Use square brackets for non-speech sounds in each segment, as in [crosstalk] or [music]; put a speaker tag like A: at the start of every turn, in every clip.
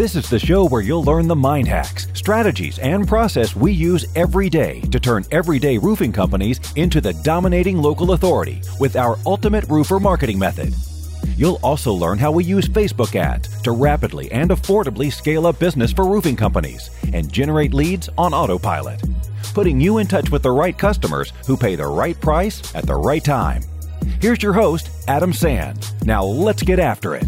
A: This is the show where you'll learn the mind hacks, strategies, and process we use every day to turn everyday roofing companies into the dominating local authority with our ultimate roofer marketing method. You'll also learn how we use Facebook ads to rapidly and affordably scale up business for roofing companies and generate leads on autopilot, putting you in touch with the right customers who pay the right price at the right time. Here's your host, Adam Sand. Now let's get after it.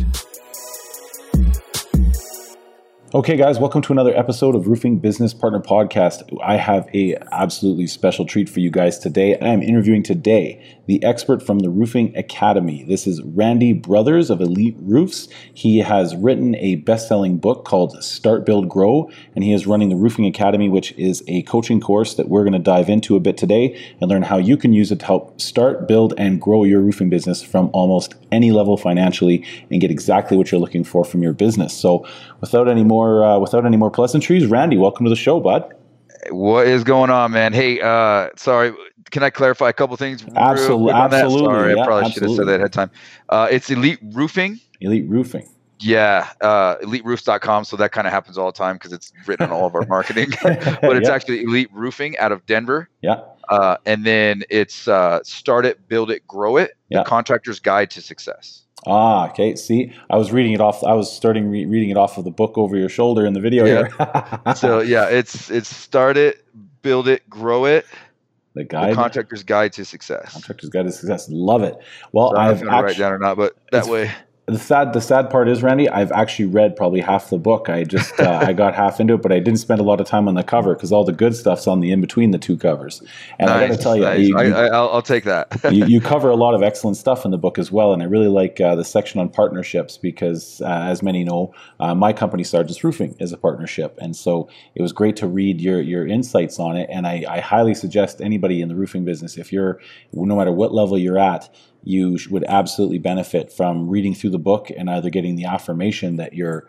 B: Okay, guys, welcome to another episode of Roofing Business Partner Podcast. I have a absolutely special treat for you guys today. I am interviewing today the expert from the Roofing Academy. This is Randy Brothers of Elite Roofs. He has written a best-selling book called Start, Build, Grow, and he is running the Roofing Academy, which is a coaching course that we're going to dive into a bit today and learn how you can use it to help start, build, and grow your roofing business from almost any level financially and get exactly what you're looking for from your business. So, without any more uh, without any more pleasantries, Randy, welcome to the show, bud.
C: What is going on, man? Hey, uh, sorry, can I clarify a couple things?
B: Absolutely, absolutely.
C: Sorry,
B: yeah,
C: I probably
B: absolutely.
C: should have said that ahead of time. Uh, it's Elite Roofing.
B: Elite Roofing.
C: Yeah, uh, eliteroofs.com. So that kind of happens all the time because it's written on all of our marketing. [laughs] [laughs] but it's
B: Yeah.
C: actually Elite Roofing out of Denver.
B: Yeah.
C: Uh, and then it's uh, Start It, Build It, Grow It,
B: Yeah.
C: the contractor's guide to success.
B: Ah, okay. See, I was reading it off. I was starting re- reading it off of the book over your shoulder in the video
C: Yeah.
B: here. [laughs]
C: So yeah, it's it's Start It, Build It, Grow It,
B: the
C: the contractor's guide to success.
B: contractor's guide to success. Love it. Well,
C: So I don't know
B: I've
C: gonna write down or not, but that way.
B: The sad the sad part is, Randy, I've actually read probably half the book. I just uh, I got half into it, but I didn't spend a lot of time on the cover because all the good stuff's on the in between the two covers. And I got to tell you,
C: nice.
B: you,
C: I,
B: you-
C: I, I'll, I'll take that. [laughs]
B: you, you cover a lot of excellent stuff in the book as well, and I really like uh, the section on partnerships because, uh, as many know, uh, my company Sargent's Roofing is a partnership, and so it was great to read your your insights on it. And I, I highly suggest anybody in the roofing business, if you're no matter what level you're at, you would absolutely benefit from reading through the book and either getting the affirmation that you're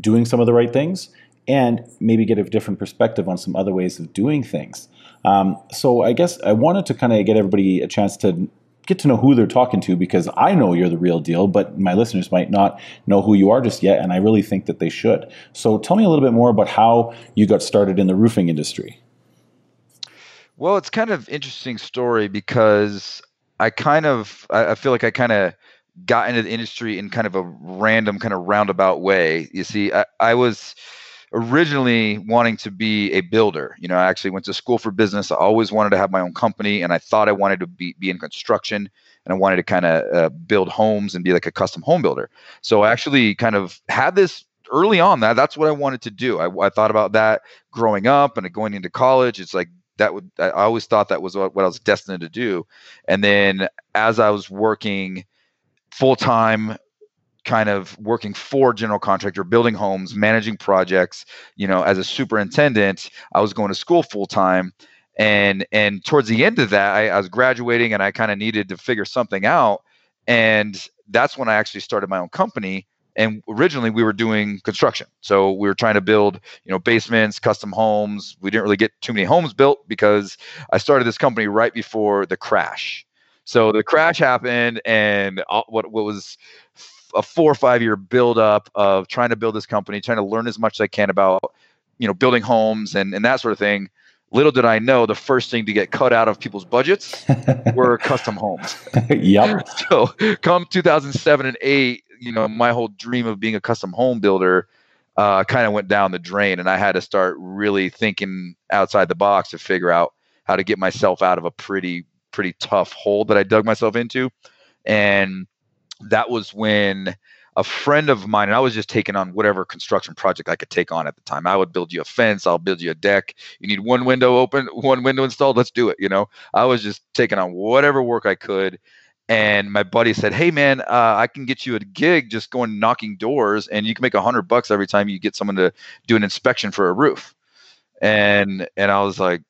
B: doing some of the right things and maybe get a different perspective on some other ways of doing things. Um, so I guess I wanted to kind of get everybody a chance to get to know who they're talking to because I know you're the real deal, but my listeners might not know who you are just yet, and I really think that they should. So tell me a little bit more about how you got started in the roofing industry.
C: Well, it's kind of interesting story because I kind of I, feel like I kind of got into the industry in kind of a random kind of roundabout way. You see, I, I was originally wanting to be a builder. You know, I actually went to school for business. I always wanted to have my own company, and I thought I wanted to be be in construction, and I wanted to kind of uh, build homes and be like a custom home builder. So I actually kind of had this early on that that's what I wanted to do. I, I thought about that growing up and going into college. It's like that would I always thought that was what, I was destined to do. And then as I was working full time, kind of working for general contractor, building homes, managing projects, you know, as a superintendent, I was going to school full time. And and towards the end of that, I, I was graduating and I kind of needed to figure something out. And that's when I actually started my own company. And originally we were doing construction. So we were trying to build, you know, basements, custom homes. We didn't really get too many homes built because I started this company right before the crash. So the crash happened, and what what was a four or five year buildup of trying to build this company, trying to learn as much as I can about, you know, building homes and and that sort of thing. Little did I know, the first thing to get cut out of people's budgets [laughs] were custom homes.
B: yep. [laughs]
C: So come 2007 and eight, you know, my whole dream of being a custom home builder uh, kind of went down the drain, and I had to start really thinking outside the box to figure out how to get myself out of a pretty pretty tough hole that I dug myself into, and that was when a friend of mine and I was just taking on whatever construction project I could take on at the time. I would build you a fence, I'll build you a deck. You need one window open, one window installed, let's do it, you know. I was just taking on whatever work I could and my buddy said, "Hey man, uh, I can get you a gig just going knocking doors, and you can make a hundred bucks every time you get someone to do an inspection for a roof." And and I was like,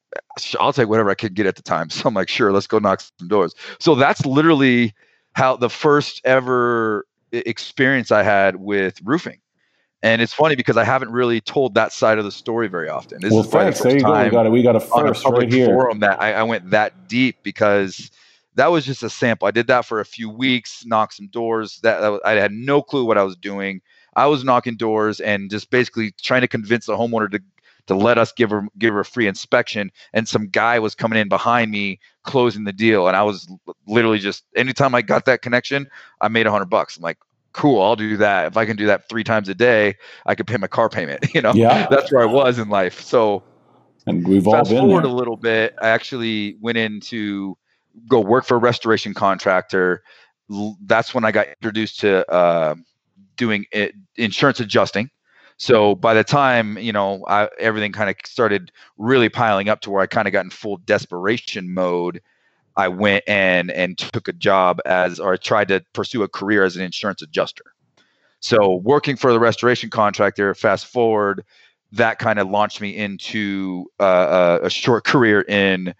C: "I'll take whatever I could get at the time." [laughs] So I'm like, "Sure, let's go knock some doors." So that's literally how the first ever experience I had with roofing. And it's funny because I haven't really told that side of the story very often. This
B: well,
C: is probably the
B: thanks. There
C: first
B: you go. We got a, we got a
C: on a
B: first
C: public
B: right here.
C: forum that I, I went that deep because that was just a sample. I did that for a few weeks, knocked some doors. That, that was, I had no clue what I was doing. I was knocking doors and just basically trying to convince the homeowner to to let us give her give her a free inspection and some guy was coming in behind me closing the deal and i was literally just anytime i got that connection i made a hundred bucks i'm like cool i'll do that if i can do that three times a day i could pay my car payment [laughs] you know
B: yeah
C: that's where i was in life so
B: and we've all
C: fast
B: been
C: forward
B: there.
C: a little bit i actually went into go work for a restoration contractor that's when i got introduced to uh, doing it, insurance adjusting so by the time you know I, everything kind of started really piling up to where I kind of got in full desperation mode, I went and and took a job as or I tried to pursue a career as an insurance adjuster. So working for the restoration contractor, fast forward, that kind of launched me into uh, a, a short career in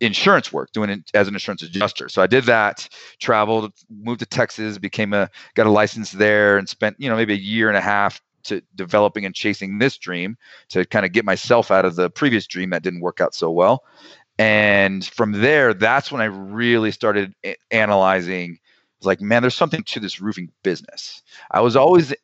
C: insurance work doing it as an insurance adjuster so i did that traveled moved to texas became a got a license there and spent you know maybe a year and a half to developing and chasing this dream to kind of get myself out of the previous dream that didn't work out so well. And from there, that's when I really started analyzing. I was like, man, there's something to this roofing business. I was always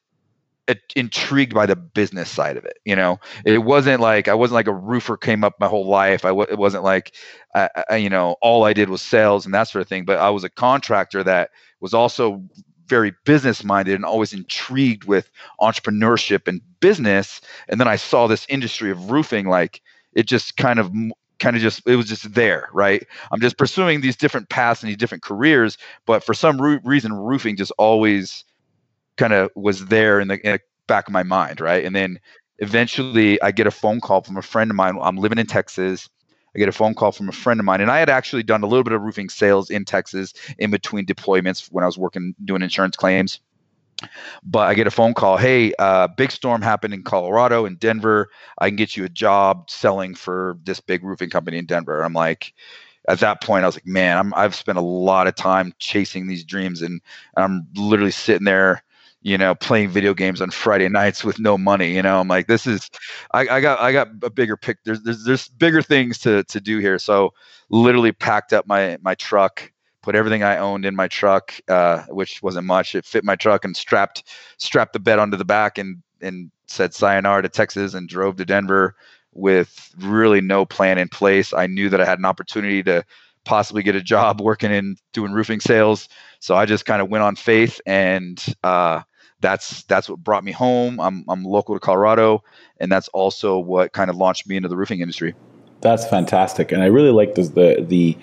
C: intrigued by the business side of it. You know, it wasn't like I wasn't like a roofer came up my whole life. I w- it wasn't like, uh, you know, all I did was sales and that sort of thing. But I was a contractor that was also very business minded and always intrigued with entrepreneurship and business. And then I saw this industry of roofing, like it just kind of kind of just it was just there right i'm just pursuing these different paths and these different careers but for some ro- reason roofing just always kind of was there in the, in the back of my mind right and then eventually i get a phone call from a friend of mine i'm living in texas I get a phone call from a friend of mine, and I had actually done a little bit of roofing sales in Texas in between deployments when I was working doing insurance claims. But I get a phone call, hey, uh, big storm happened in Colorado in Denver. I can get you a job selling for this big roofing company in Denver. I'm like, at that point, I was like, man, I'm, I've spent a lot of time chasing these dreams, and I'm literally sitting there you know, playing video games on Friday nights with no money. You know, I'm like, this is, I, I got, I got a bigger pick. There's, there's, there's bigger things to to do here. So, literally packed up my my truck, put everything I owned in my truck, uh, which wasn't much. It fit my truck and strapped strapped the bed onto the back and and said sayonara to Texas and drove to Denver with really no plan in place. I knew that I had an opportunity to possibly get a job working in doing roofing sales. So I just kind of went on faith and uh, that's that's what brought me home. I'm I'm local to Colorado, and that's also what kind of launched me into the roofing industry.
B: That's fantastic, and I really like the the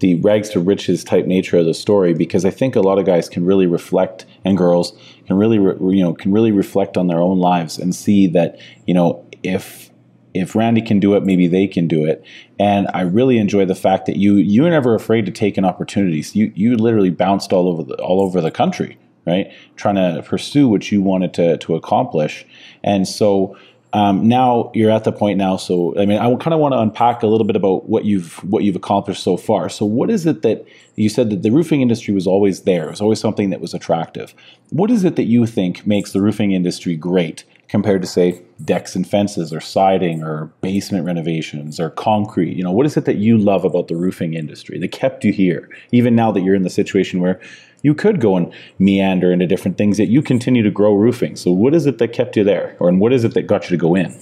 B: the rags to riches type nature of the story because I think a lot of guys can really reflect and girls can really re, you know can really reflect on their own lives and see that you know if if Randy can do it, maybe they can do it. And I really enjoy the fact that you you were never afraid to take in opportunities. You you literally bounced all over the all over the country right? Trying to pursue what you wanted to to accomplish, and so. Um, now you're at the point now. So I mean, I kind of want to unpack a little bit about what you've what you've accomplished so far. So what is it that you said that the roofing industry was always there? It was always something that was attractive. What is it that you think makes the roofing industry great compared to say decks and fences or siding or basement renovations or concrete? You know, what is it that you love about the roofing industry that kept you here, even now that you're in the situation where you could go and meander into different things that you continue to grow roofing. So what is it that kept you there or and what is it that got you to go in?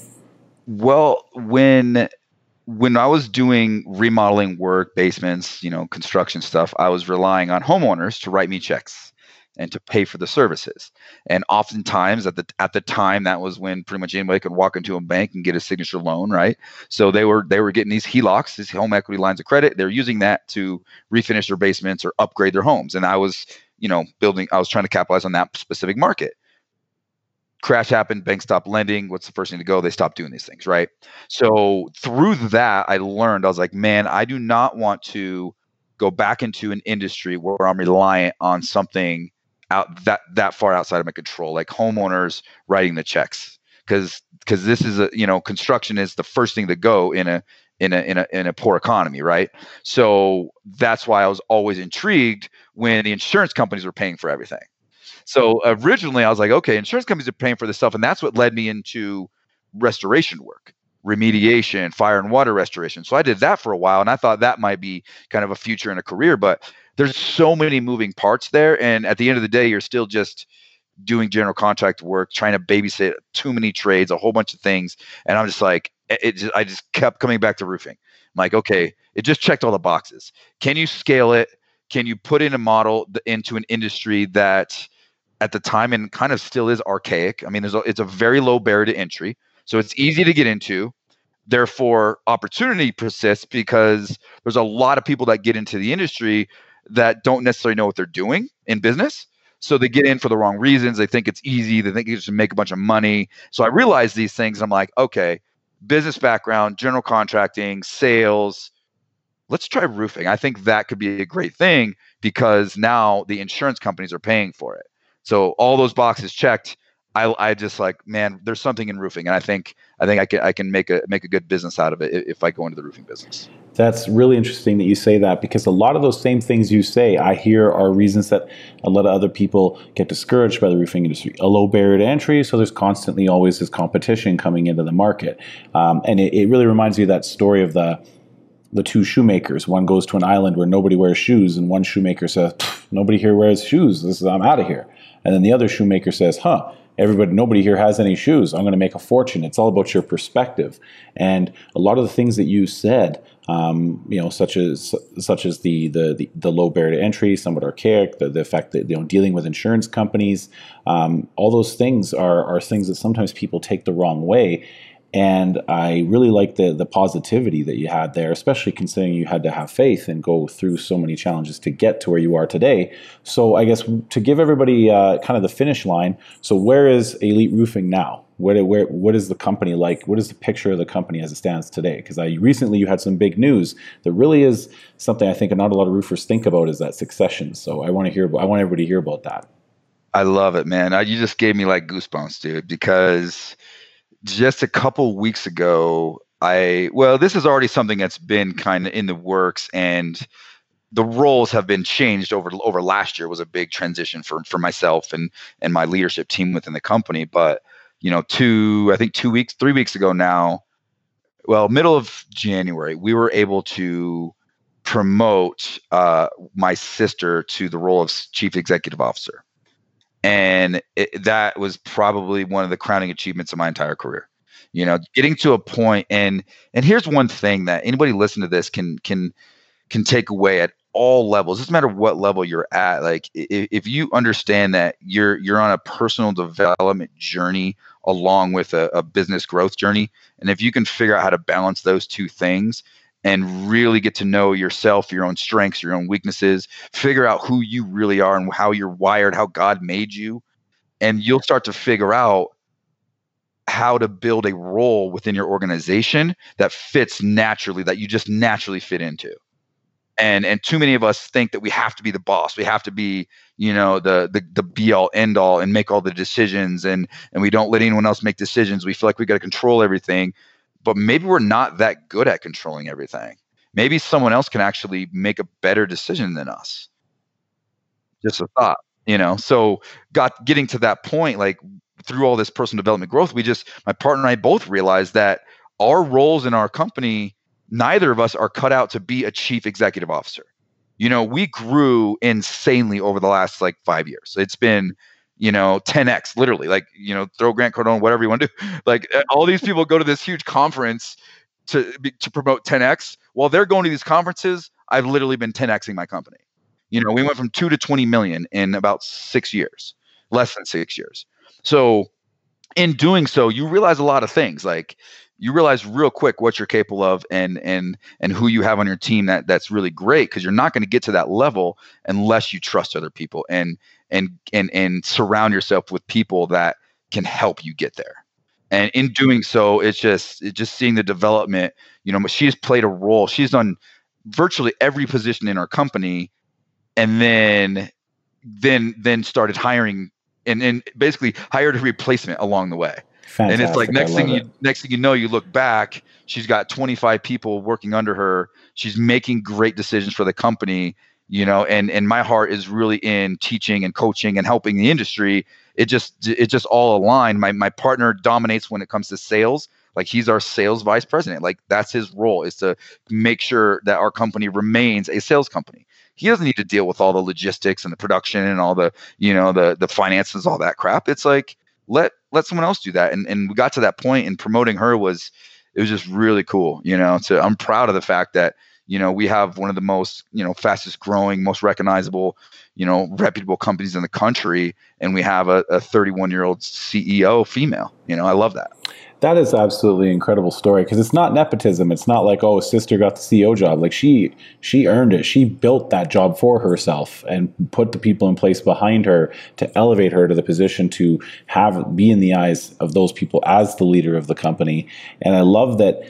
C: Well, when when I was doing remodeling work, basements, you know, construction stuff, I was relying on homeowners to write me checks and to pay for the services. And oftentimes at the at the time that was when pretty much anybody could walk into a bank and get a signature loan, right? So they were they were getting these HELOCs, these home equity lines of credit. They're using that to refinish their basements or upgrade their homes. And I was, you know, building I was trying to capitalize on that specific market. Crash happened, bank stopped lending. What's the first thing to go? They stopped doing these things, right? So through that, I learned I was like, man, I do not want to go back into an industry where I'm reliant on something out that that far outside of my control, like homeowners writing the checks, because because this is a you know construction is the first thing to go in a in a in a in a poor economy, right? So that's why I was always intrigued when the insurance companies were paying for everything. So originally I was like, okay, insurance companies are paying for this stuff, and that's what led me into restoration work remediation, fire and water restoration. So I did that for a while and I thought that might be kind of a future and a career, but there's so many moving parts there and at the end of the day you're still just doing general contract work, trying to babysit too many trades, a whole bunch of things, and I'm just like, eh, it just, I just kept coming back to roofing. I'm like, okay, it just checked all the boxes. Can you scale it? Can you put in a model into an industry that at the time and kind of still is archaic? I mean, there's a, it's a very low barrier to entry, so it's easy to get into. Therefore, opportunity persists because there's a lot of people that get into the industry that don't necessarily know what they're doing in business. So they get in for the wrong reasons. They think it's easy. They think you just make a bunch of money. So I realized these things. I'm like, okay, business background, general contracting, sales. Let's try roofing. I think that could be a great thing because now the insurance companies are paying for it. So all those boxes checked. I, I just like man, there's something in roofing, and I think I think I can I can make a make a good business out of it if I go into the roofing business.
B: That's really interesting that you say that because a lot of those same things you say, I hear are reasons that a lot of other people get discouraged by the roofing industry. A low barrier to entry, so there's constantly always this competition coming into the market. Um, and it, it really reminds me of that story of the the two shoemakers. One goes to an island where nobody wears shoes, and one shoemaker says, "Nobody here wears shoes. This is I'm out of here." And then the other shoemaker says, "Huh." everybody nobody here has any shoes i'm going to make a fortune it's all about your perspective and a lot of the things that you said um, you know such as such as the, the the, the low barrier to entry somewhat archaic the, the fact that you know dealing with insurance companies um, all those things are are things that sometimes people take the wrong way and I really like the the positivity that you had there, especially considering you had to have faith and go through so many challenges to get to where you are today. So I guess to give everybody uh, kind of the finish line. So where is Elite Roofing now? Where, where what is the company like? What is the picture of the company as it stands today? Because I recently you had some big news that really is something I think not a lot of roofers think about is that succession. So I want to hear. I want everybody to hear about that.
C: I love it, man. I, you just gave me like goosebumps, dude, because just a couple weeks ago, I well, this is already something that's been kind of in the works, and the roles have been changed over over last year was a big transition for for myself and and my leadership team within the company. But you know, two I think two weeks, three weeks ago now, well, middle of January, we were able to promote uh, my sister to the role of chief executive officer and it, that was probably one of the crowning achievements of my entire career. You know getting to a point and and here's one thing that anybody listen to this can can can take away at all levels. Doesn't matter what level you're at. Like if, if you understand that you're you're on a personal development journey along with a, a business growth journey and if you can figure out how to balance those two things and really get to know yourself, your own strengths, your own weaknesses, figure out who you really are and how you're wired, how God made you. And you'll start to figure out how to build a role within your organization that fits naturally, that you just naturally fit into. And and too many of us think that we have to be the boss. We have to be, you know, the the the be all end all and make all the decisions and and we don't let anyone else make decisions. We feel like we got to control everything but maybe we're not that good at controlling everything. Maybe someone else can actually make a better decision than us. Just a thought, you know. So got getting to that point, like through all this personal development growth, we just my partner and I both realized that our roles in our company, neither of us are cut out to be a chief executive officer. You know, we grew insanely over the last like five years. It's been you know 10x literally like you know throw grant cardone whatever you want to do. [laughs] Like eh, all these people go to this huge conference to to promote 10x while they're going to these conferences i've literally been 10xing my company. You know we went from 2 to 20 million in about 6 years less than 6 years. So in doing so you realize a lot of things like you realize real quick what you're capable of and and and who you have on your team that that's really great because you're not going to get to that level unless you trust other people. And and and and surround yourself with people that can help you get there. And in doing so it's just it's just seeing the development you know she's played a role. She's done virtually every position in our company and then then then started hiring and, and basically hired a replacement along the way. Fantastic. and it's like next thing you it. next thing you know you look back she's got 25 people working under her. She's making great decisions for the company you know and and my heart is really in teaching and coaching and helping the industry. It just it just all aligned. My my partner dominates when it comes to sales. Like he's our sales vice president. Like that's his role is to make sure that our company remains a sales company. He doesn't need to deal with all the logistics and the production and all the you know the the finances all that crap. It's like let let someone else do that. And and we got to that point and promoting her was it was just really cool you know so i'm proud of the fact that you know we have one of the most you know fastest growing most recognizable you know reputable companies in the country and we have a 31 year old ceo female you know i love that.
B: That is absolutely incredible story because it's not nepotism it's not like oh sister got the ceo job like she she earned it she built that job for herself and put the people in place behind her to elevate her to the position to have be in the eyes of those people as the leader of the company. And i love that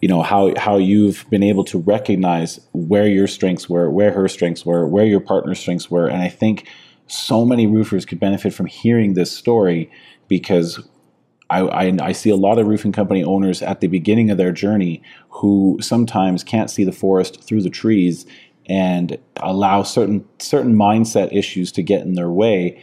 B: you know how how you've been able to recognize where your strengths were, where her strengths were, where your partner's strengths were, and I think so many roofers could benefit from hearing this story because I, I, I, see a lot of roofing company owners at the beginning of their journey who sometimes can't see the forest through the trees and allow certain certain mindset issues to get in their way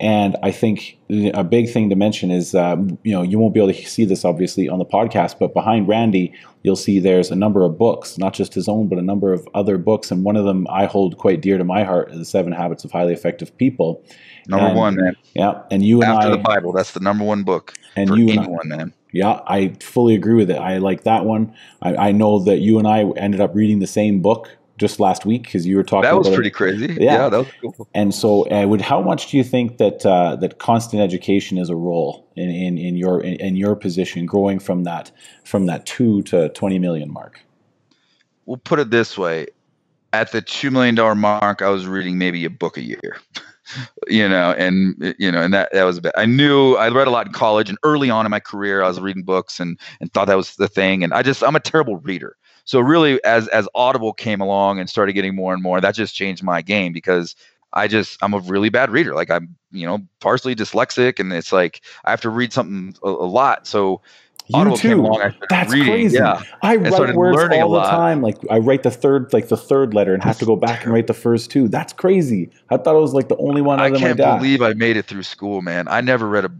B: and I think a big thing to mention is, you know, you won't be able to see this obviously on the podcast, but behind Randy, you'll see there's a number of books, not just his own, but a number of other books. And one of them I hold quite dear to my heart is The Seven Habits of Highly Effective People.
C: Number
B: and,
C: one, man.
B: Yeah. And you and
C: After
B: I.
C: After the Bible, that's the number one book and for you anyone, I, man.
B: Yeah, I fully agree with it. I like that one. I, I know that you and I ended up reading the same book just last week because you were talking.
C: That was
B: about
C: pretty
B: it.
C: crazy. Yeah. yeah. that was cool.
B: And so, uh, would how much do you think that uh, that constant education is a role in in, in your in, in, your position, growing from that from that two to twenty million mark?
C: We'll put it this way: at the two million dollar mark, I was reading maybe a book a year. [laughs] you know, and you know, and that that was a bit. I knew I read a lot in college, and early on in my career, I was reading books and and thought that was the thing. And I just I'm a terrible reader. So really, as as Audible came along and started getting more and more, that just changed my game because I just I'm a really bad reader. Like I'm you know partially dyslexic, and it's like I have to read something a, a lot. So
B: you Audible too. Along, That's reading. crazy. Yeah. I write words all the time. Like I write the third, like the third letter, and have to go back and write the first two. That's crazy. I thought I was like the only one. I
C: can't believe I made it through school, man. I never read a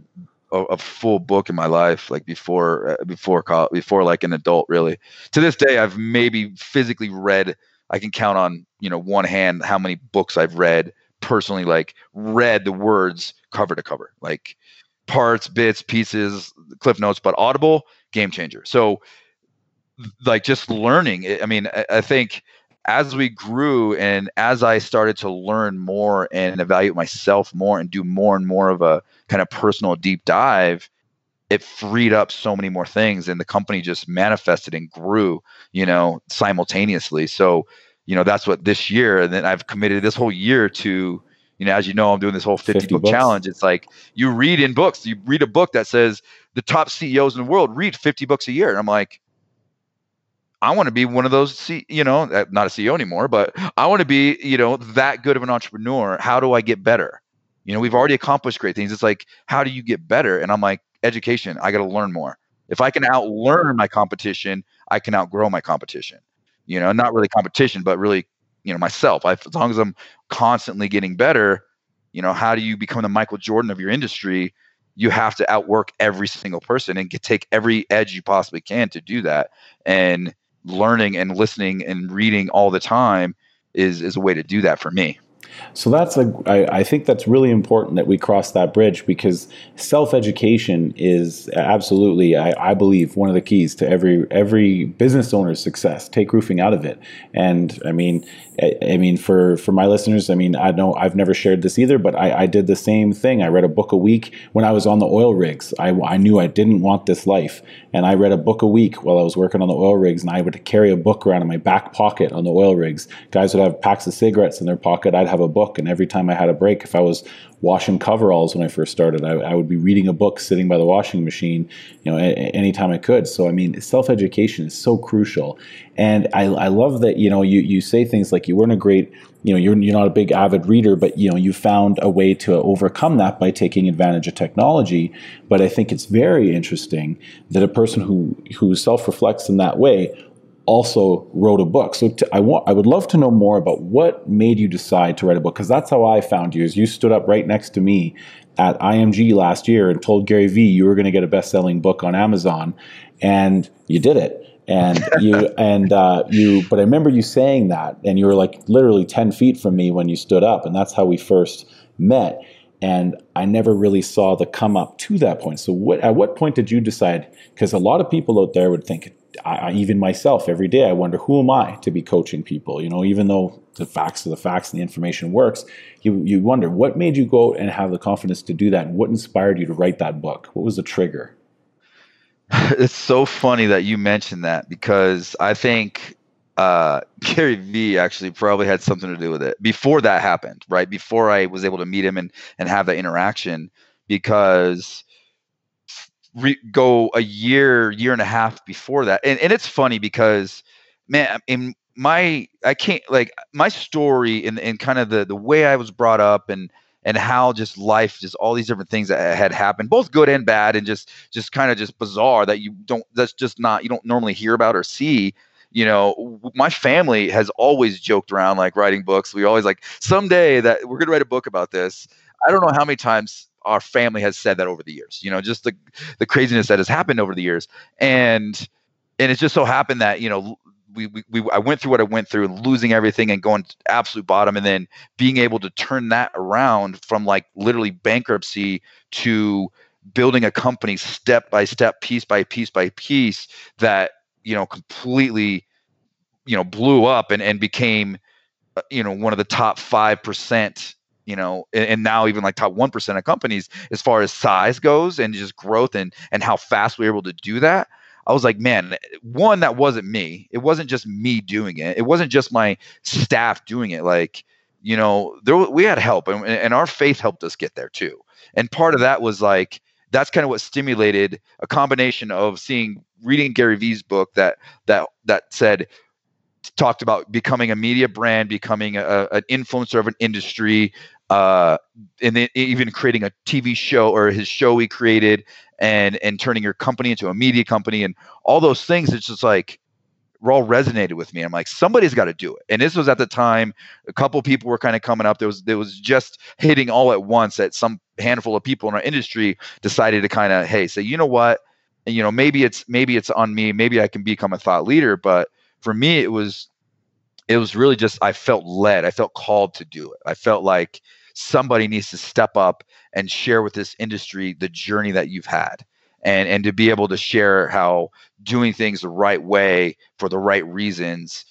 C: a, a, full book in my life, like before uh, before college, before like an adult. Really, to this day, I've maybe physically read. I can count on you know one hand how many books I've read personally. Like read the words cover to cover, like parts, bits, pieces, cliff notes. But Audible, game changer. So, like just learning. I mean, I, I think as we grew and as I started to learn more and evaluate myself more and do more and more of a kind of personal deep dive, it freed up so many more things and the company just manifested and grew, you know, simultaneously. So, you know, that's what this year, and then I've committed this whole year to, you know, as you know, I'm doing this whole 50, 50 book books. challenge. It's like you read in books, you read a book that says the top CEOs in the world read 50 books a year. And I'm like, I want to be one of those, C, you know, uh, not a CEO anymore, but I want to be, you know, that good of an entrepreneur. How do I get better? You know, we've already accomplished great things. It's like, how do you get better? And I'm like, education. I got to learn more. If I can outlearn my competition, I can outgrow my competition. You know, not really competition, but really, you know, myself. I, as long as I'm constantly getting better, you know, how do you become the Michael Jordan of your industry? You have to outwork every single person and take every edge you possibly can to do that. And learning and listening and reading all the time is is a way to do that for me.
B: So that's a, I, I think that's really important that we cross that bridge because self education is absolutely, I, I, believe, one of the keys to every every business owner's success. Take roofing out of it, and I mean, I, I mean for for my listeners, I mean, I know I've never shared this either, but I, I did the same thing. I read a book a week when I was on the oil rigs. I, I knew I didn't want this life, and I read a book a week while I was working on the oil rigs, and I would carry a book around in my back pocket on the oil rigs. Guys would have packs of cigarettes in their pocket. I'd have a book, and every time I had a break, if I was washing coveralls when I first started, I, I would be reading a book sitting by the washing machine, you know, a, anytime I could. So I mean, self education is so crucial, and I, I love that you know you you say things like you weren't a great you know you're, you're not a big avid reader but you know you found a way to overcome that by taking advantage of technology. But i think it's very interesting that a person who who self-reflects in that way also wrote a book. So to, I want I would love to know more about what made you decide to write a book because that's how I found you. Is you stood up right next to me at IMG last year and told Gary Vee you were going to get a best-selling book on Amazon, and you did it. and [laughs] you and uh, you. But I remember you saying that, and you were like literally ten feet from me when you stood up, and that's how we first met. And I never really saw the come up to that point. So, what at what point did you decide? Because a lot of people out there would think, I, even myself, every day, I wonder who am I to be coaching people. You know, even though the facts are the facts and the information works, you you wonder what made you go out and have the confidence to do that. And what inspired you to write that book? What was the trigger? [laughs]
C: It's so funny that you mentioned that because I think uh, [laughs] Gary Vee actually probably had something to do with it before that happened, right? Before I was able to meet him and and have that interaction, because re- go a year, year and a half before that, and and it's funny because man, in my I can't like my story and and kind of the the way I was brought up and and how just life just all these different things that had happened both good and bad and just just kind of just bizarre that you don't that's just not you don't normally hear about or see you know my family has always joked around like writing books. We always like someday that we're going to write a book about this. I don't know how many times our family has said that over the years you know just the the craziness that has happened over the years. And and it just so happened that you know we, we, we, I went through what I went through, losing everything and going absolute bottom, and then being able to turn that around from like literally bankruptcy to building a company step by step, piece by piece by piece that you know completely you know blew up and and became uh, you know one of the top five percent you know and, and, now even like top 1% of companies as far as size goes and just growth and and how fast we were able to do that I was like, man, one, that wasn't me. It wasn't just me doing it. It wasn't just my staff doing it. Like, you know, there we had help, and, and our faith helped us get there too. And part of that was like that's kind of what stimulated a combination of seeing reading Gary Vee's book that that that said talked about becoming a media brand, becoming a, an influencer of an industry, uh, and then even creating a TV show or his show he created, and and turning your company into a media company and all those things. It's just like all resonated with me. I'm like, somebody's got to do it. And this was at the time a couple people were kind of coming up. There was there was just hitting all at once that some handful of people in our industry decided to kind of, hey, say, you know what? And, you know, maybe it's maybe it's on me. Maybe I can become a thought leader. But for me, it was it was really just I felt led. I felt called to do it. I felt like somebody needs to step up and share with this industry the journey that you've had and and to be able to share how doing things the right way for the right reasons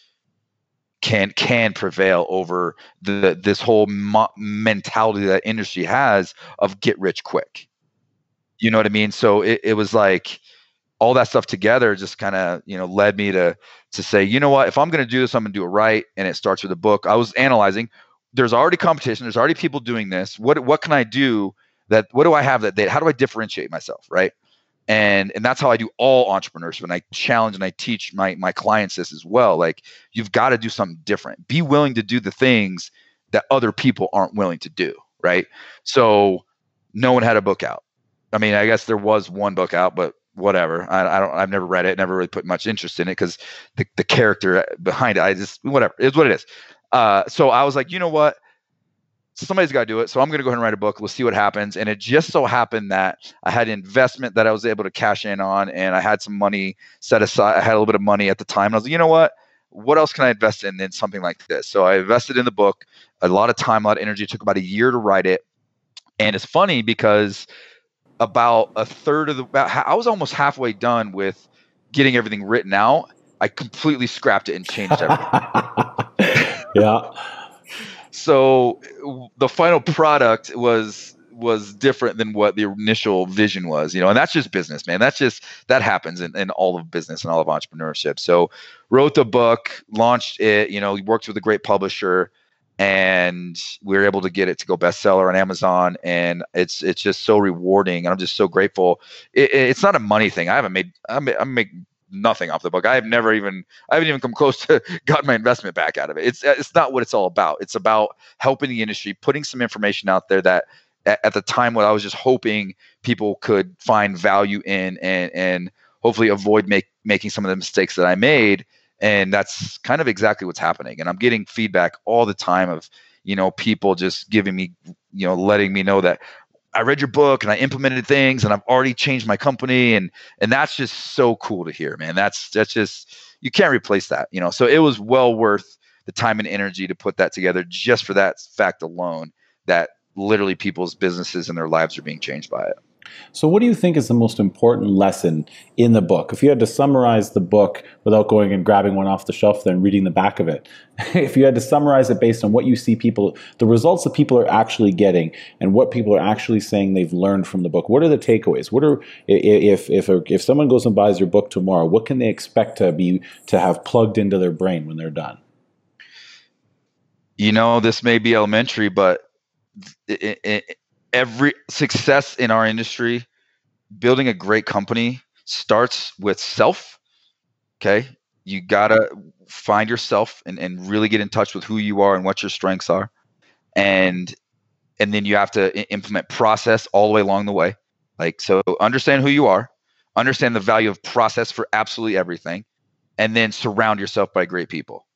C: can can prevail over the this whole mo- mentality that industry has of get rich quick you know what i mean so it, it was like all that stuff together just kind of you know led me to to say you know what? If i'm going to do this i'm going to do it right and it starts with a book. I was analyzing there's already competition there's already people doing this. What what can i do that what do i have that they how do i differentiate myself right? And and that's how i do all entrepreneurship when i challenge and i teach my my clients this as well. Like you've got to do something different. Be willing to do the things that other people aren't willing to do right? So no one had a book out. I mean i guess there was one book out but whatever i, I don't i've never read it never really put much interest in it because the, the character behind it i just whatever it's what it is uh, so I was like, you know what? Somebody's got to do it. So I'm going to go ahead and write a book. We'll see what happens. And it just so happened that I had investment that I was able to cash in on, and I had some money set aside. I had a little bit of money at the time. And I was like, you know what? What else can I invest in in something like this? So I invested in the book. A lot of time, a lot of energy. It took about a year to write it. And it's funny because about a third of the, I was almost halfway done with getting everything written out. I completely scrapped it and changed everything. [laughs]
B: yeah.
C: So the final product was was different than what the initial vision was, you know, and that's just business, man. That's just that happens in, in all of business and all of entrepreneurship. So wrote the book, launched it, you know, worked with a great publisher and we were able to get it to go bestseller on Amazon, and it's it's just so rewarding, and I'm just so grateful. It, it's not a money thing. I haven't made I'm, I'm making nothing off the book. I have never even I haven't even come close to [laughs] got my investment back out of it. It's it's not what it's all about. It's about helping the industry, putting some information out there that at, at the time what I was just hoping people could find value in and and hopefully avoid make, making some of the mistakes that I made. And that's kind of exactly what's happening. And I'm getting feedback all the time of, you know, people just giving me, you know, letting me know that I read your book and I implemented things and I've already changed my company and and that's just so cool to hear, man. That's that's just you can't replace that, you know. So it was well worth the time and energy to put that together just for that fact alone that literally people's businesses and their lives are being changed by it.
B: So, what do you think is the most important lesson in the book? If you had to summarize the book without going and grabbing one off the shelf and reading the back of it, [laughs] if you had to summarize it based on what you see people, the results that people are actually getting, and what people are actually saying they've learned from the book, what are the takeaways? What are if if if someone goes and buys your book tomorrow, what can they expect to be to have plugged into their brain when they're done?
C: You know, this may be elementary, but it, it, every success in our industry, building a great company starts with self. Okay. You gotta find yourself and, and really get in touch with who you are and what your strengths are. And and then you have to implement process all the way along the way. Like so understand who you are, understand the value of process for absolutely everything, and then surround yourself by great people.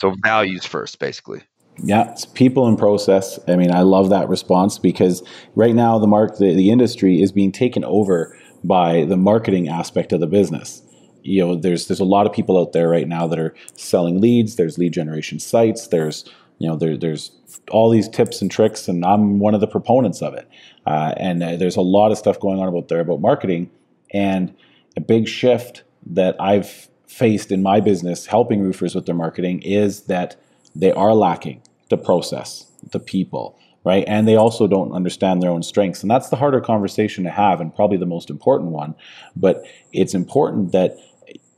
C: So values first, basically.
B: Yeah, it's people and process. I mean, I love that response because right now the mark the, the industry is being taken over by the marketing aspect of the business. You know, there's there's a lot of people out there right now that are selling leads. There's lead generation sites. There's you know there, there's all these tips and tricks, and I'm one of the proponents of it. Uh, and uh, there's a lot of stuff going on about there about marketing, and a big shift that I've faced in my business helping roofers with their marketing is that they are lacking the process, the people, right? And they also don't understand their own strengths. And that's the harder conversation to have and probably the most important one. But it's important that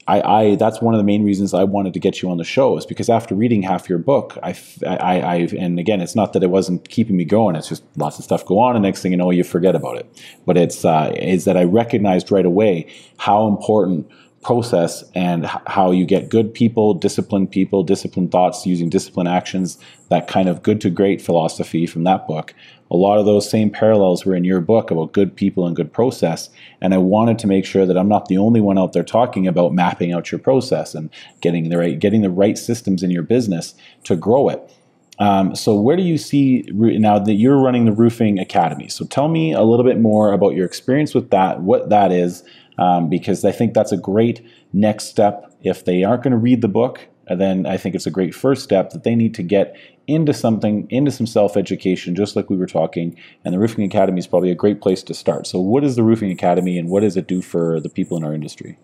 B: I, I, that's one of the main reasons I wanted to get you on the show is because after reading half your book, I, I, I, and again, it's not that it wasn't keeping me going. It's just lots of stuff go on, and next thing you know, you forget about it. But it's uh, is that I recognized right away how important process and how you get good people, disciplined people, disciplined thoughts using disciplined actions, that kind of good to great philosophy from that book. A lot of those same parallels were in your book about good people and good process. And I wanted to make sure that I'm not the only one out there talking about mapping out your process and getting the right, getting the right systems in your business to grow it. Um, so where do you see now that you're running the roofing academy? So tell me a little bit more about your experience with that, what that is, um, because I think that's a great next step. If they aren't going to read the book, then I think it's a great first step that they need to get into something, into some self education, just like we were talking. And the Roofing Academy is probably a great place to start. So, what is the Roofing Academy and what does it do for the people in our industry?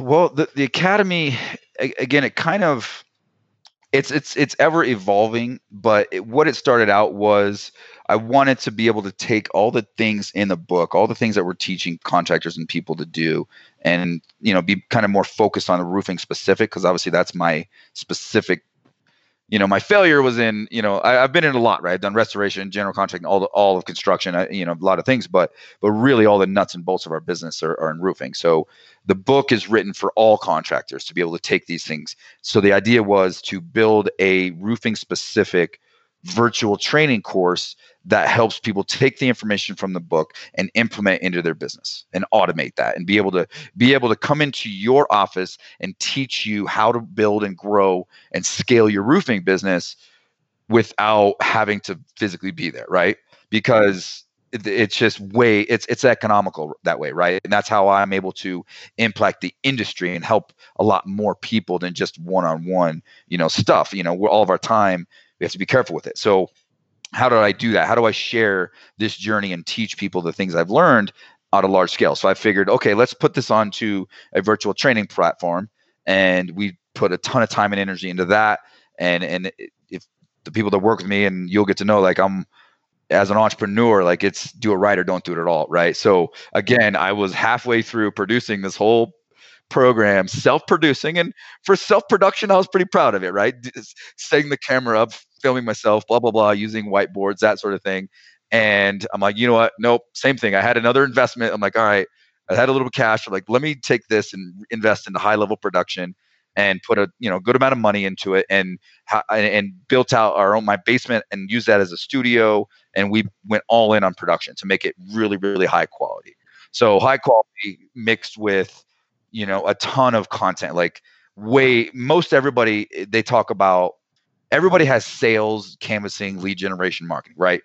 C: Well, the, the Academy, again, it kind of it's it's it's ever evolving but it, what it started out was i wanted to be able to take all the things in the book all the things that we're teaching contractors and people to do and you know be kind of more focused on the roofing specific because obviously that's my specific you know, my failure was in, you know, I, have been in a lot, right? I've done restoration, general contracting, all the, all of construction, I, you know, a lot of things, but but really all the nuts and bolts of our business are, are in roofing. So the book is written for all contractors to be able to take these things. So the idea was to build a roofing specific virtual training course that helps people take the information from the book and implement into their business and automate that and be able to be able to come into your office and teach you how to build and grow and scale your roofing business without having to physically be there right? Because it's just way it's it's economical that way right? And that's how i'm able to impact the industry and help a lot more people than just one-on-one you know stuff you know all of our time we have to be careful with it. So how do I do that? How do I share this journey and teach people the things I've learned on a large scale? So I figured, okay, let's put this onto a virtual training platform, and we put a ton of time and energy into that. And and if the people that work with me, and you'll get to know, like I'm as an entrepreneur, like it's do it right or don't do it at all, right? So again, I was halfway through producing this whole program, self-producing, and for self-production, I was pretty proud of it, right? Setting the camera up, filming myself, blah blah blah, using whiteboards, that sort of thing. And I'm like, you know what? Nope, same thing. I had another investment. I'm like, all right, I had a little cash. I'm like, let me take this and invest into high level production and put a you know good amount of money into it and and built out our own my basement and use that as a studio and we went all in on production to make it really really high quality so high quality mixed with you know a ton of content like way most everybody eh, they talk about everybody has sales, canvassing, lead generation, marketing, right?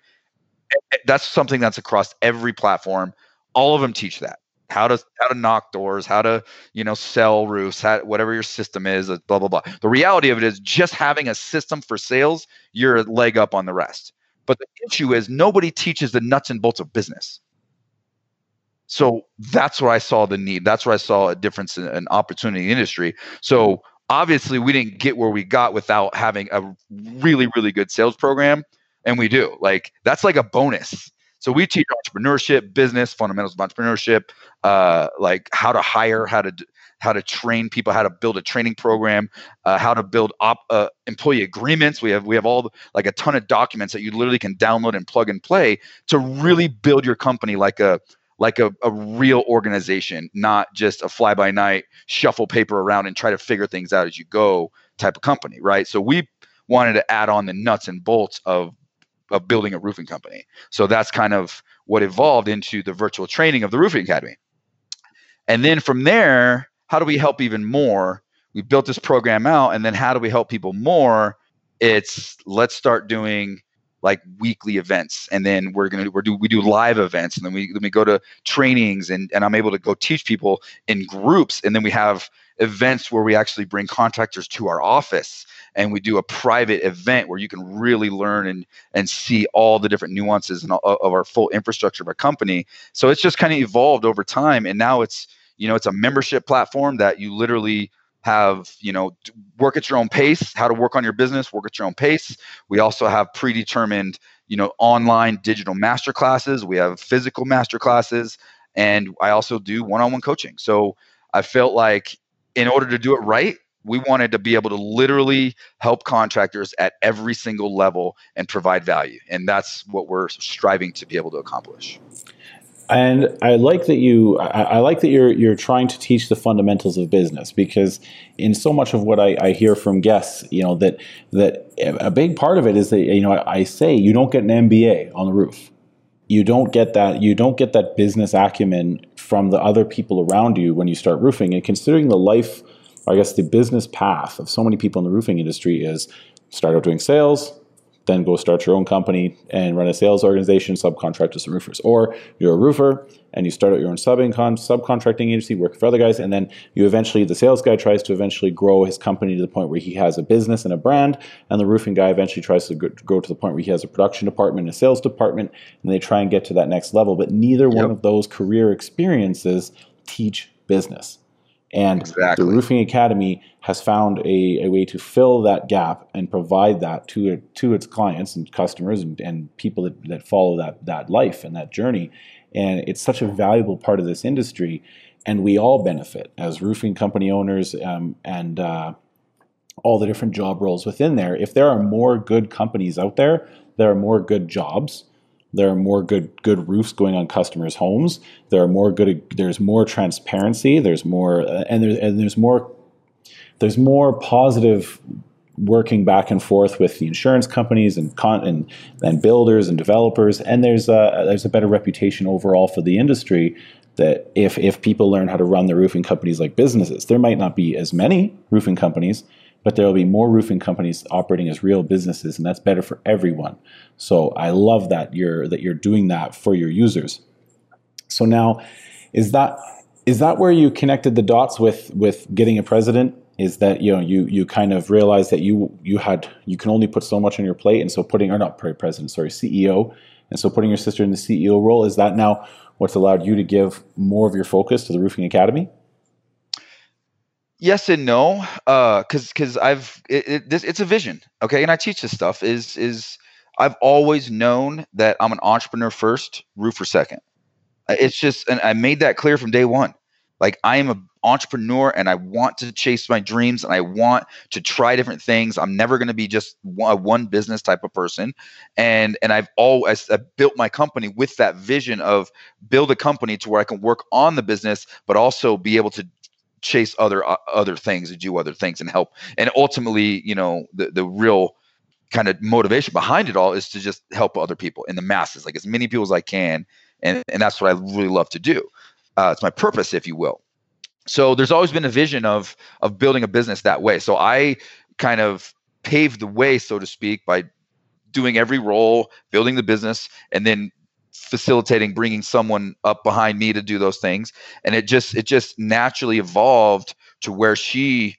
C: Eh, eh, that's something that's across every platform. All of them teach that how to how to knock doors, how to you know sell roofs, how, whatever your system is, uh, blah blah blah. The reality of it is just having a system for sales, you're a leg up on the rest. But the issue is nobody teaches the nuts and bolts of business. So that's where I saw the need. That's where I saw a difference in an opportunity in industry. So obviously we didn't get where we got without having a really really good sales program, and we do. Like that's like a bonus so we teach entrepreneurship, business, fundamentals of entrepreneurship, uh, like how to hire, how to how to train people, how to build a training program, uh, how to build op, uh, employee agreements. We have we have all the, like a ton of documents that you literally can download and plug and play to really build your company like a like a, a real organization, not just a fly by night shuffle paper around and try to figure things out as you go type of company, right? So we wanted to add on the nuts and bolts of of building a roofing company. So that's kind of what evolved into the virtual training of the Roofing Academy. And then from there, how do we help even more? We built this program out, and then how do we help people more? It's let's start doing like weekly events and then we're going to we do we do live events and then we then we go to trainings and and I'm able to go teach people in groups and then we have events where we actually bring contractors to our office and we do a private event where you can really learn and and see all the different nuances and all, of our full infrastructure of our company. So it's just kind of evolved over time, and now it's you know it's a membership platform that you literally have you know work at your own pace how to work on your business work at your own pace. We also have predetermined you know online digital master classes we have physical master classes and i also do one-on-one coaching. So i felt like in order to do it right we wanted to be able to literally help contractors at every single level and provide value. And that's what we're striving to be able to accomplish
B: and I like that you I, I, like that you're you're trying to teach the fundamentals of business because in so much of what I, I, hear from guests, you know, that that a big part of it is that you know I, I say you don't get an MBA on the roof. You don't get that you don't get that business acumen from the other people around you when you start roofing. And considering the life I guess the business path of so many people in the roofing industry is start out doing sales, then go start your own company and run a sales organization, subcontract to some roofers. Or you're a roofer and you start out your own subcontracting agency, work for other guys, and then you eventually, the sales guy tries to eventually grow his company to the point where he has a business and a brand, and the roofing guy eventually tries to grow to the point where he has a production department, a sales department, and they try and get to that next level. But neither yep. one of those career experiences teach business. And exactly. the Roofing Academy has found a, a, way to fill that gap and provide that to to its clients and customers and, and people that, that follow that that life and that journey. And it's such a valuable part of this industry, and we all benefit as roofing company owners um, and uh, all the different job roles within there. If there are more good companies out there, there are more good jobs there are more good good roofs going on customers' homes. There are more good. There's more transparency. There's more, uh, and, there, and there's more. There's more positive working back and forth with the insurance companies and con- and, and builders and developers. And there's a there's a better reputation overall for the industry. That if if people learn how to run their roofing companies like businesses, there might not be as many roofing companies, but there will be more roofing companies operating as real businesses, and that's better for everyone. So I love that you're that you're doing that for your users. So now, is that is that where you connected the dots with with getting a president? Is that you know you you kind of realized that you you had you can only put so much on your plate, and so putting or not president, sorry, CEO, and so putting your sister in the CEO role is that now what's allowed you to give more of your focus to the roofing academy?
C: Yes and no uh because because i've it, it, this it's a vision okay? And i teach this stuff is is i've always known that i'm an entrepreneur first roofer second. It's just and i made that clear from day one. Like i am an entrepreneur and i want to chase my dreams and i want to try different things. I'm never going to be just a one business type of person. And and i've always I've built my company with that vision of build a company to where i can work on the business but also be able to chase other uh, other things and do other things and help. And ultimately you know the the real kind of motivation behind it all is to just help other people in the masses like as many people as i can. And and that's what i really love to do. Uh, it's my purpose if you will. So there's always been a vision of of building a business that way. So i kind of paved the way so to speak by doing every role, building the business, and then facilitating bringing someone up behind me to do those things and it just it just naturally evolved to where she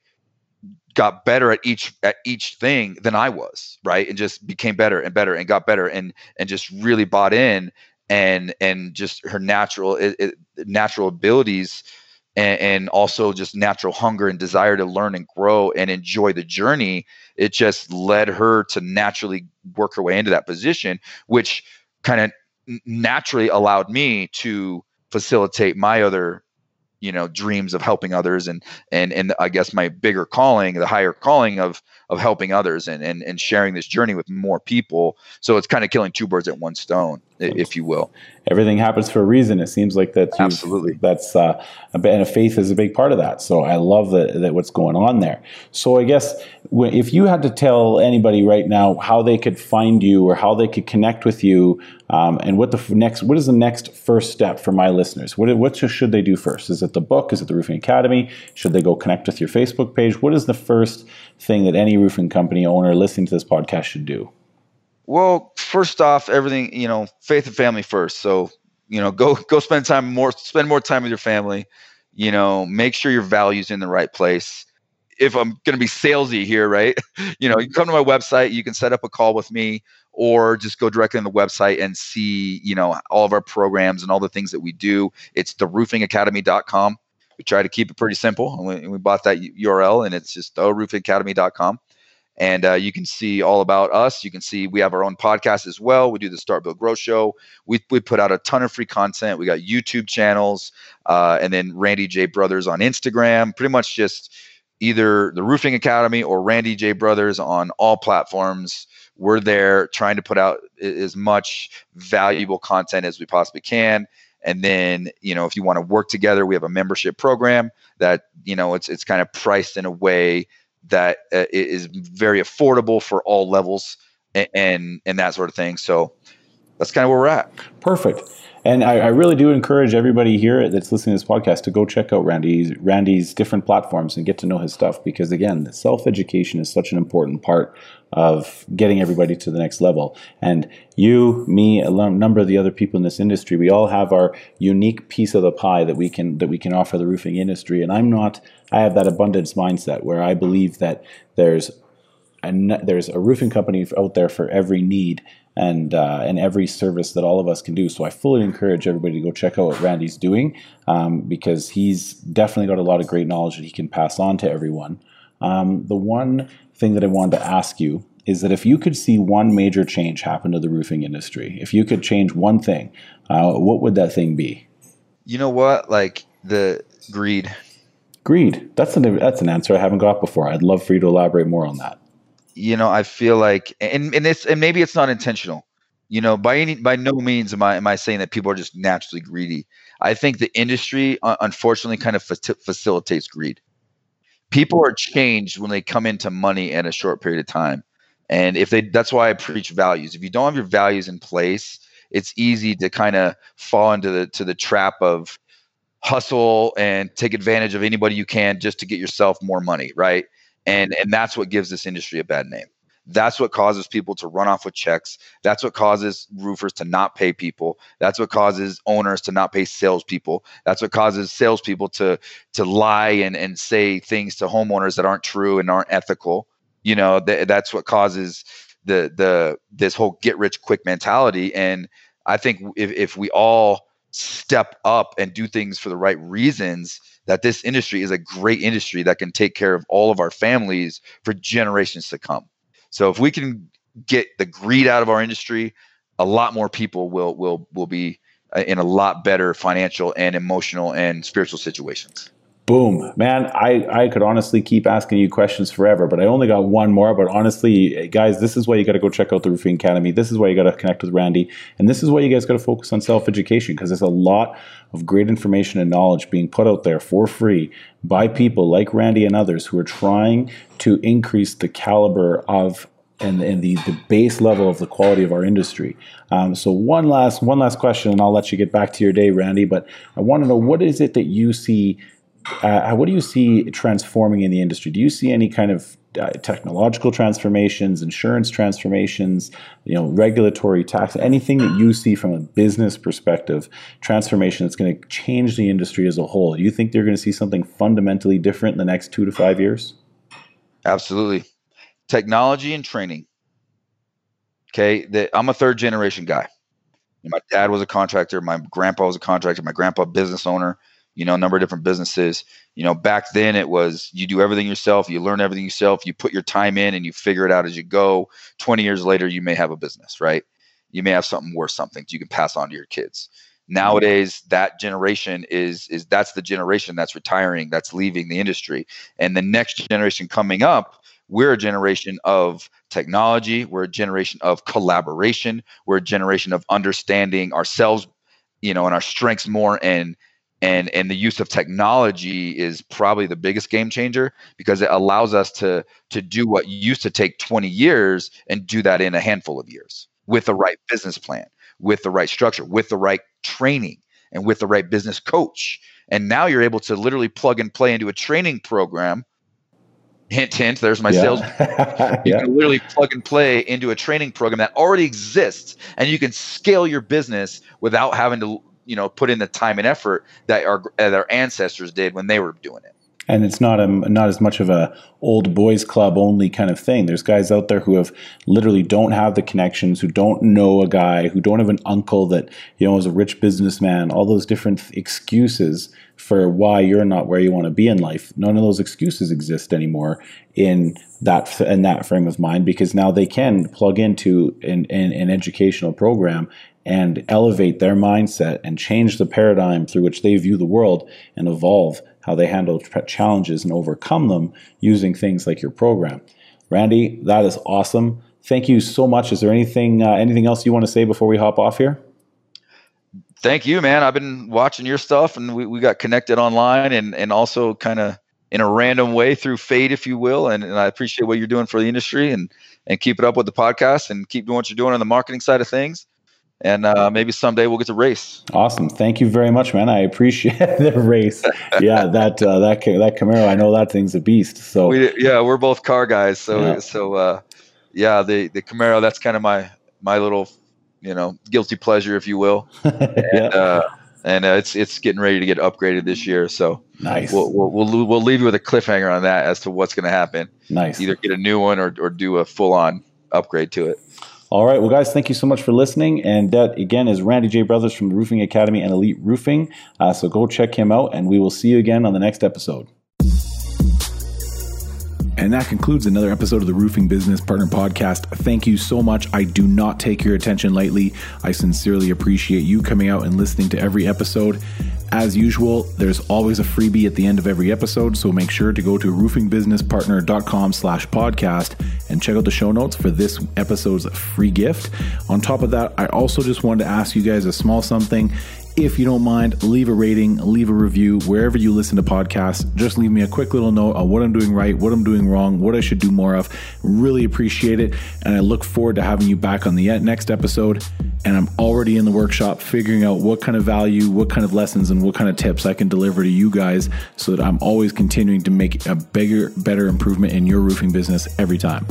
C: got better at each at each thing than I was, right? And just became better and better and got better and and just really bought in and and just her natural it, it, natural abilities and, and, also just natural hunger and desire to learn and grow and enjoy the journey it just led her to naturally work her way into that position which kind of naturally allowed me to facilitate my other you know dreams of helping others and and and i guess my bigger calling the higher calling of of helping others and and, and sharing this journey with more people. So it's kind of killing two birds at one stone if you will.
B: Everything happens for a reason. It seems like that
C: absolutely.
B: that's uh and a faith is a big part of that. So i love that, that what's going on there. So i guess if you had to tell anybody right now how they could find you or how they could connect with you um, and what the next what is the next first step for my listeners? What, what should they do first? Is it the book? Is it the roofing academy? Should they go connect with your facebook page? What is the first thing that any roofing company owner listening to this podcast should do
C: well first off everything you know faith and family first so you know go go spend time more spend more time with your family you know make sure your values in the right place if I'm going to be salesy here, right? [laughs] you know, you come to my website, you can set up a call with me or just go directly on the website and see, you know, all of our programs and all the things that we do. It's theroofingacademy.com. We try to keep it pretty simple. And we, we bought that URL and it's just theroofingacademy.com. And uh, you can see all about us. You can see we have our own podcast as well. We do the Start Build Grow Show. We, we put out a ton of free content. We got YouTube channels uh, and then Randy J Brothers on Instagram. Pretty much just either the Roofing Academy or Randy J Brothers on all platforms. We're there trying to put out as much valuable content as we possibly can. And then, you know, if you want to work together, we have a membership program that, you know, it's it's kind of priced in a way that uh, is very affordable for all levels and, and and that sort of thing. So that's kind of where we're at.
B: Perfect. And I, I, really do encourage everybody here that's listening to this podcast to go check out Randy's Randy's different platforms and get to know his stuff because again, self education is such an important part of getting everybody to the next level. And you, me, a number of the other people in this industry, we all have our unique piece of the pie that we can that we can offer the roofing industry. And I'm not. I have that abundance mindset where I believe that there's and there's a roofing company out there for every need and uh, and every service that all of us can do. So I fully encourage everybody to go check out what Randy's doing um, because he's definitely got a lot of great knowledge that he can pass on to everyone. Um, the one thing that I wanted to ask you is that if you could see one major change happen to the roofing industry, if you could change one thing, uh, what would that thing be?
C: You know what? Like the greed.
B: Greed. That's an that's an answer I haven't got before. I'd love for you to elaborate more on that
C: you know, I feel like, and and it's and maybe it's not intentional. You know, by any by no means am I am I saying that people are just naturally greedy. I think the industry, uh, unfortunately, kind of fa- facilitates greed. People are changed when they come into money in a short period of time, and if they, that's why I preach values. If you don't have your values in place, it's easy to kind of fall into the to the trap of hustle and take advantage of anybody you can just to get yourself more money, right? And and that's what gives this industry a bad name that's what causes people to run off with checks. That's what causes roofers to not pay people. That's what causes owners to not pay salespeople. That's what causes salespeople to to lie and, and say things to homeowners that aren't true and aren't ethical. You know, th- that's what causes the the this whole get rich quick mentality. And I think if, if we all step up and do things for the right reasons, that this industry is a great industry that can take care of all of our families for generations to come. So if we can get the greed out of our industry, a lot more people will will will be uh, in a lot better financial and emotional and spiritual situations.
B: Boom, man! I I could honestly keep asking you questions forever, but I only got one more. But honestly, guys, this is why you got to go check out the Roofing Academy. This is why you got to connect with Randy, and this is why you guys got to focus on self education because there's a lot of great information and knowledge being put out there for free by people like Randy and others who are trying to increase the caliber of and, and the, the base level of the quality of our industry. Um, so one last one last question, and I'll let you get back to your day, Randy. But I want to know what is it that you see uh, what do you see transforming in the industry? Do you see any kind of uh, technological transformations, insurance transformations, you know, regulatory tax, anything that you see from a business perspective, transformation that's going to change the industry as a whole. Do you think they're going to see something fundamentally different in the next two to five years?
C: Absolutely. Technology and training. Okay, the, I'm a third generation guy. My dad was a contractor. My grandpa was a contractor. My grandpa business owner. You know, a number of different businesses. You know, back then it was you do everything yourself. You learn everything yourself. You put your time in and you figure it out as you go. Twenty years later, you may have a business, right? You may have something worth something you can pass on to your kids. Nowadays, that generation is is that's the generation that's retiring, that's leaving the industry, and the next generation coming up we're a generation of technology we're a generation of collaboration we're a generation of understanding ourselves you know and our strengths more and and and the use of technology is probably the biggest game changer because it allows us to to do what used to take 20 years and do that in a handful of years with the right business plan with the right structure with the right training and with the right business coach and now you're able to literally plug and play into a training program hint hint there's my yeah. sales [laughs] you yeah. can literally plug and play into a training program that already exists and you can scale your business without having to you know put in the time and effort that our that our ancestors did when they were doing it
B: and it's not a not as much of a old boys club only kind of thing. There's guys out there who have literally don't have the connections, who don't know a guy, who don't have an uncle that you know is a rich businessman. All those different excuses for why you're not where you want to be in life. None of those excuses exist anymore in that in that frame of mind because now they can plug into an, an, an educational program and elevate their mindset and change the paradigm through which they view the world and evolve how they handle challenges and overcome them using things like your program. Randy, that is awesome. Thank you so much. Is there anything uh, anything else you want to say before we hop off here?
C: Thank you, man. I've been watching your stuff, and we, we got connected online, and and also kind of in a random way through fate, if you will. And, and I appreciate what you're doing for the industry, and and keep it up with the podcast, and keep doing what you're doing on the marketing side of things and uh, maybe someday we'll get to race.
B: Awesome, thank you very much, man. I appreciate [laughs] the race. Yeah, that uh, that that Camaro, I know that thing's a beast. So
C: we, yeah, we're both car guys. So yeah. so uh, yeah, the the Camaro, that's kind of my my little you know guilty pleasure, if you will. [laughs] and, yeah. Uh, and uh, it's it's getting ready to get upgraded this year. So
B: nice.
C: We'll we'll we'll, we'll leave you with a cliffhanger on that as to what's going to happen.
B: Nice.
C: Either get a new one or or do a full on upgrade to it.
B: All right. Well, guys, thank you so much for listening. And that, again, is Randy J. Brothers from Roofing Academy and Elite Roofing. Uh, so go check him out, and we will see you again on the next episode. And that concludes another episode of the Roofing Business Partner Podcast. Thank you so much. I do not take your attention lightly. I sincerely appreciate you coming out and listening to every episode. As usual, there's always a freebie at the end of every episode, so make sure to go to roofingbusinesspartner.com slash podcast and check out the show notes for this episode's free gift. On top of that, I also just wanted to ask you guys a small something. If you don't mind, leave a rating, leave a review wherever you listen to podcasts. Just leave me a quick little note on what I'm doing right, what I'm doing wrong, what I should do more of. Really appreciate it. And I look forward to having you back on the next episode. And I'm already in the workshop figuring out what kind of value, what kind of lessons, and what kind of tips I can deliver to you guys so that I'm always continuing to make a bigger, better improvement in your roofing business every time.